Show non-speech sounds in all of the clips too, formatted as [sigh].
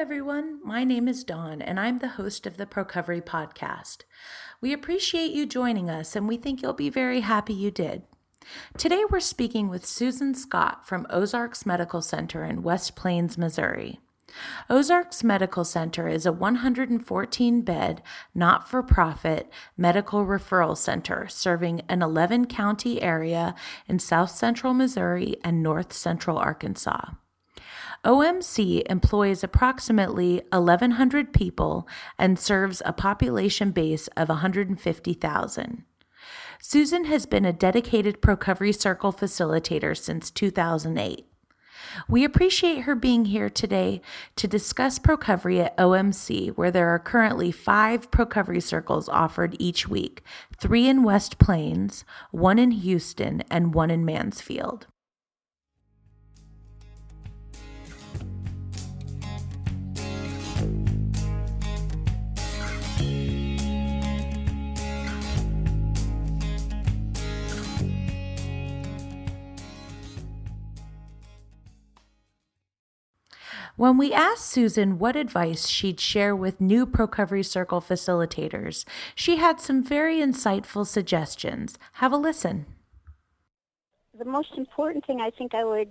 everyone. My name is Dawn, and I'm the host of the Procovery podcast. We appreciate you joining us, and we think you'll be very happy you did. Today, we're speaking with Susan Scott from Ozarks Medical Center in West Plains, Missouri. Ozarks Medical Center is a 114 bed, not for profit medical referral center serving an 11 county area in south central Missouri and north central Arkansas. OMC employs approximately 1,100 people and serves a population base of 150,000. Susan has been a dedicated Procovery Circle facilitator since 2008. We appreciate her being here today to discuss Procovery at OMC, where there are currently five Procovery circles offered each week three in West Plains, one in Houston, and one in Mansfield. When we asked Susan what advice she'd share with new Procovery Circle facilitators, she had some very insightful suggestions. Have a listen. The most important thing I think I would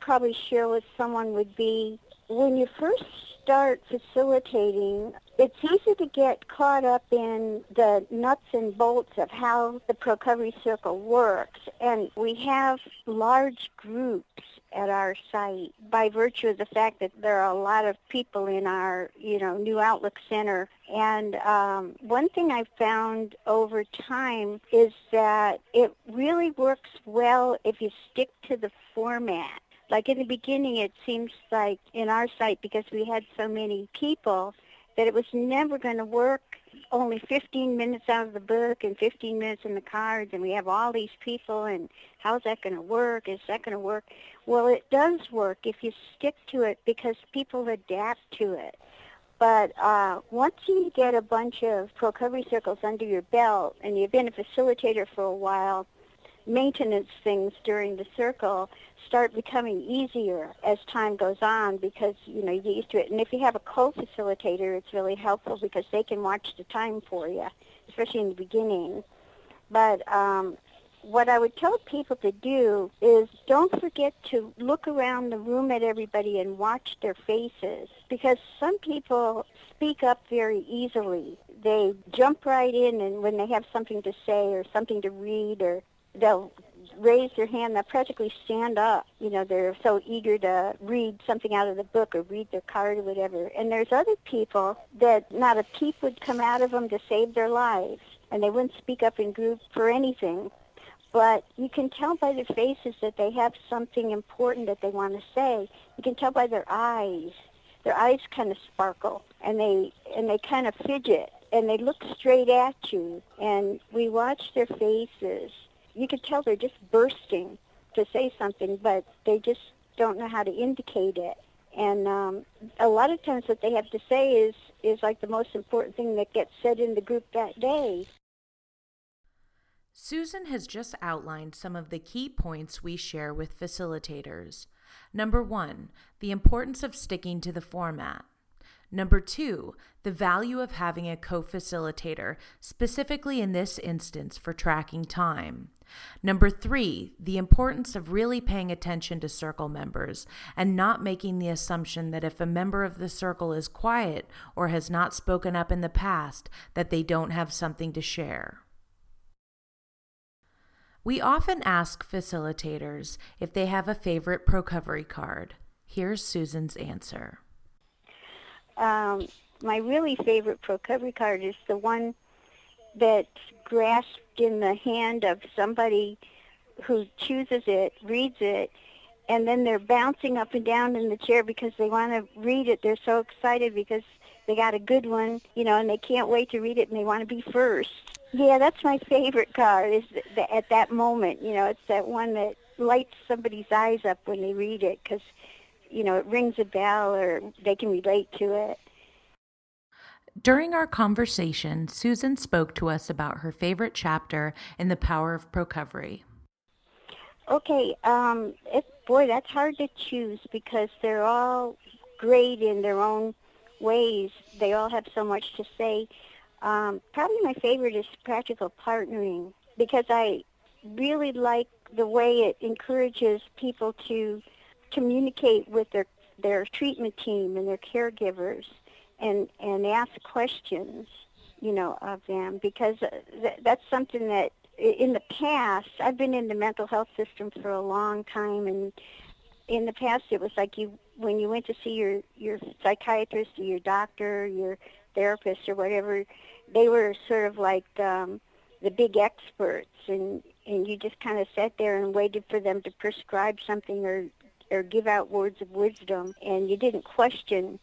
probably share with someone would be when you first start facilitating, it's easy to get caught up in the nuts and bolts of how the Procovery Circle works. And we have large groups at our site by virtue of the fact that there are a lot of people in our, you know, New Outlook Center. And um, one thing I've found over time is that it really works well if you stick to the format. Like in the beginning, it seems like in our site, because we had so many people, that it was never going to work only 15 minutes out of the book and 15 minutes in the cards and we have all these people and how's that going to work? Is that going to work? Well, it does work if you stick to it because people adapt to it. But uh, once you get a bunch of Procovery circles under your belt and you've been a facilitator for a while, maintenance things during the circle start becoming easier as time goes on because you know you get used to it. And if you have a co-facilitator, it's really helpful because they can watch the time for you, especially in the beginning. But um, what I would tell people to do is don't forget to look around the room at everybody and watch their faces because some people speak up very easily. They jump right in and when they have something to say or something to read or they'll raise their hand, they'll practically stand up. You know, they're so eager to read something out of the book or read their card or whatever. And there's other people that not a peep would come out of them to save their lives. And they wouldn't speak up in group for anything. But you can tell by their faces that they have something important that they want to say. You can tell by their eyes. Their eyes kind of sparkle and they and they kind of fidget and they look straight at you and we watch their faces you could tell they're just bursting to say something, but they just don't know how to indicate it. And um, a lot of times what they have to say is, is like the most important thing that gets said in the group that day. Susan has just outlined some of the key points we share with facilitators. Number one, the importance of sticking to the format. Number two, the value of having a co facilitator, specifically in this instance for tracking time. Number three, the importance of really paying attention to circle members and not making the assumption that if a member of the circle is quiet or has not spoken up in the past, that they don't have something to share. We often ask facilitators if they have a favorite Procovery card. Here's Susan's answer. Um, my really favorite Procovery card is the one that's grasped in the hand of somebody who chooses it, reads it, and then they're bouncing up and down in the chair because they want to read it. They're so excited because they got a good one, you know, and they can't wait to read it and they want to be first. Yeah, that's my favorite card is the, at that moment. You know, it's that one that lights somebody's eyes up when they read it because you know, it rings a bell or they can relate to it. During our conversation, Susan spoke to us about her favorite chapter in The Power of Procovery. Okay, um, it, boy, that's hard to choose because they're all great in their own ways. They all have so much to say. Um, probably my favorite is practical partnering because I really like the way it encourages people to communicate with their their treatment team and their caregivers and and ask questions you know of them because uh, th- that's something that in the past I've been in the mental health system for a long time and in the past it was like you when you went to see your your psychiatrist or your doctor your therapist or whatever they were sort of like um the big experts and and you just kind of sat there and waited for them to prescribe something or or give out words of wisdom and you didn't question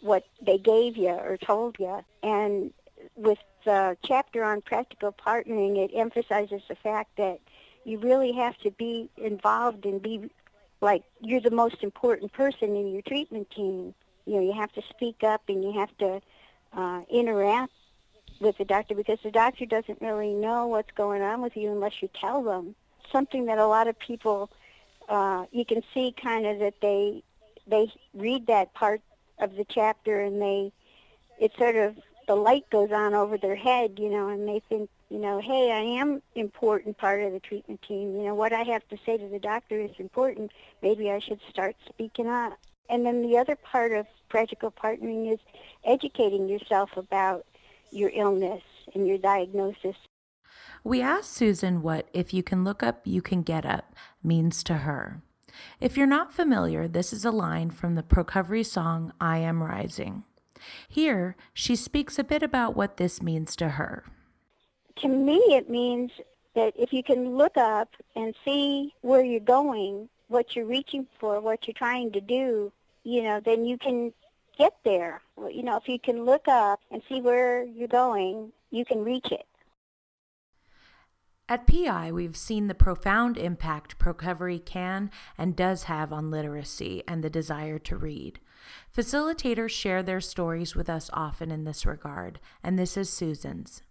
what they gave you or told you and with the chapter on practical partnering it emphasizes the fact that you really have to be involved and be like you're the most important person in your treatment team you know you have to speak up and you have to uh, interact with the doctor because the doctor doesn't really know what's going on with you unless you tell them. Something that a lot of people, uh, you can see kind of that they they read that part of the chapter and they, it sort of the light goes on over their head, you know, and they think, you know, hey, I am important part of the treatment team. You know, what I have to say to the doctor is important. Maybe I should start speaking up. And then the other part of practical partnering is educating yourself about your illness and your diagnosis. We asked Susan what if you can look up, you can get up means to her. If you're not familiar, this is a line from the Procovery song I Am Rising. Here, she speaks a bit about what this means to her. To me, it means that if you can look up and see where you're going, what you're reaching for, what you're trying to do, you know, then you can get there. You know, if you can look up and see where you're going, you can reach it. At PI, we've seen the profound impact Procovery can and does have on literacy and the desire to read. Facilitators share their stories with us often in this regard, and this is Susan's.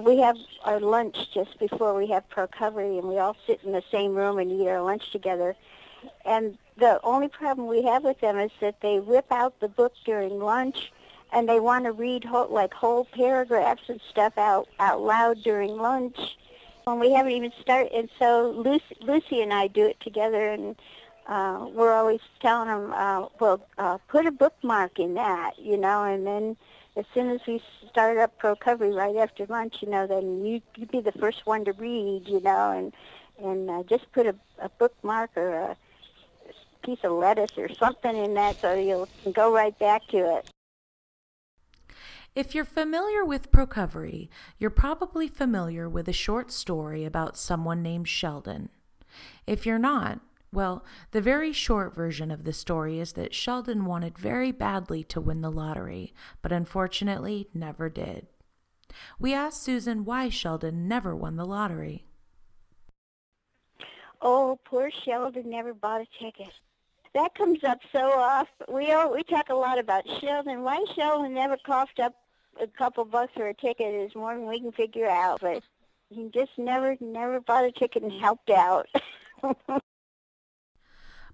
We have our lunch just before we have Procovery, and we all sit in the same room and eat our lunch together. And the only problem we have with them is that they rip out the book during lunch and they want to read whole, like whole paragraphs and stuff out out loud during lunch when we haven't even started and so lucy, lucy and i do it together and uh, we're always telling them uh, well uh, put a bookmark in that you know and then as soon as we start up Procovery right after lunch you know then you you be the first one to read you know and and uh, just put a, a bookmark or a piece of lettuce or something in that so you can go right back to it. If you're familiar with Procovery, you're probably familiar with a short story about someone named Sheldon. If you're not, well, the very short version of the story is that Sheldon wanted very badly to win the lottery, but unfortunately never did. We asked Susan why Sheldon never won the lottery. Oh, poor Sheldon never bought a ticket that comes up so often. We all, we talk a lot about Sheldon. Why Sheldon never coughed up a couple bucks for a ticket is more than we can figure out. But he just never never bought a ticket and helped out. [laughs]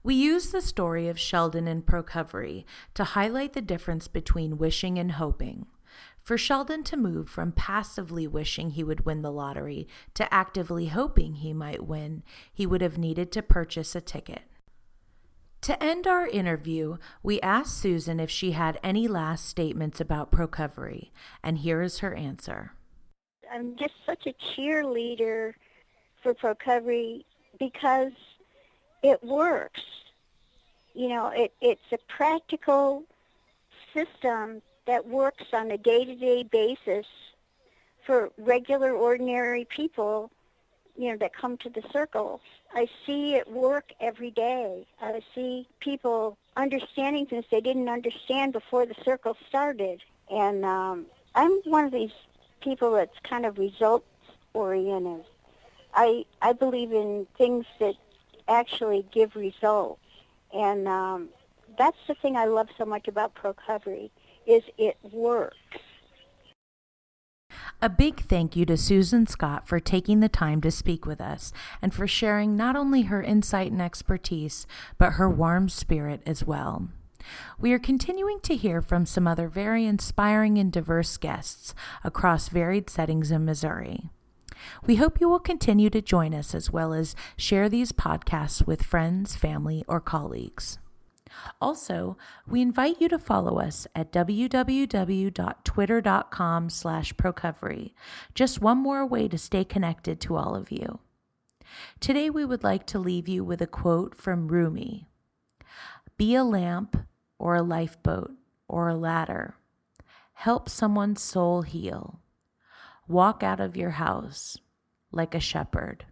we use the story of Sheldon in Procovery to highlight the difference between wishing and hoping. For Sheldon to move from passively wishing he would win the lottery to actively hoping he might win, he would have needed to purchase a ticket. To end our interview, we asked Susan if she had any last statements about Procovery, and here is her answer. I'm just such a cheerleader for Procovery because it works. You know, it, it's a practical system that works on a day-to-day basis for regular, ordinary people you know, that come to the circle. I see it work every day. I see people understanding things they didn't understand before the circle started. And um, I'm one of these people that's kind of results oriented. I I believe in things that actually give results, and um, that's the thing I love so much about Procovery is it works. A big thank you to Susan Scott for taking the time to speak with us and for sharing not only her insight and expertise, but her warm spirit as well. We are continuing to hear from some other very inspiring and diverse guests across varied settings in Missouri. We hope you will continue to join us as well as share these podcasts with friends, family, or colleagues. Also, we invite you to follow us at www.twitter.com slash procovery. Just one more way to stay connected to all of you. Today, we would like to leave you with a quote from Rumi Be a lamp or a lifeboat or a ladder. Help someone's soul heal. Walk out of your house like a shepherd.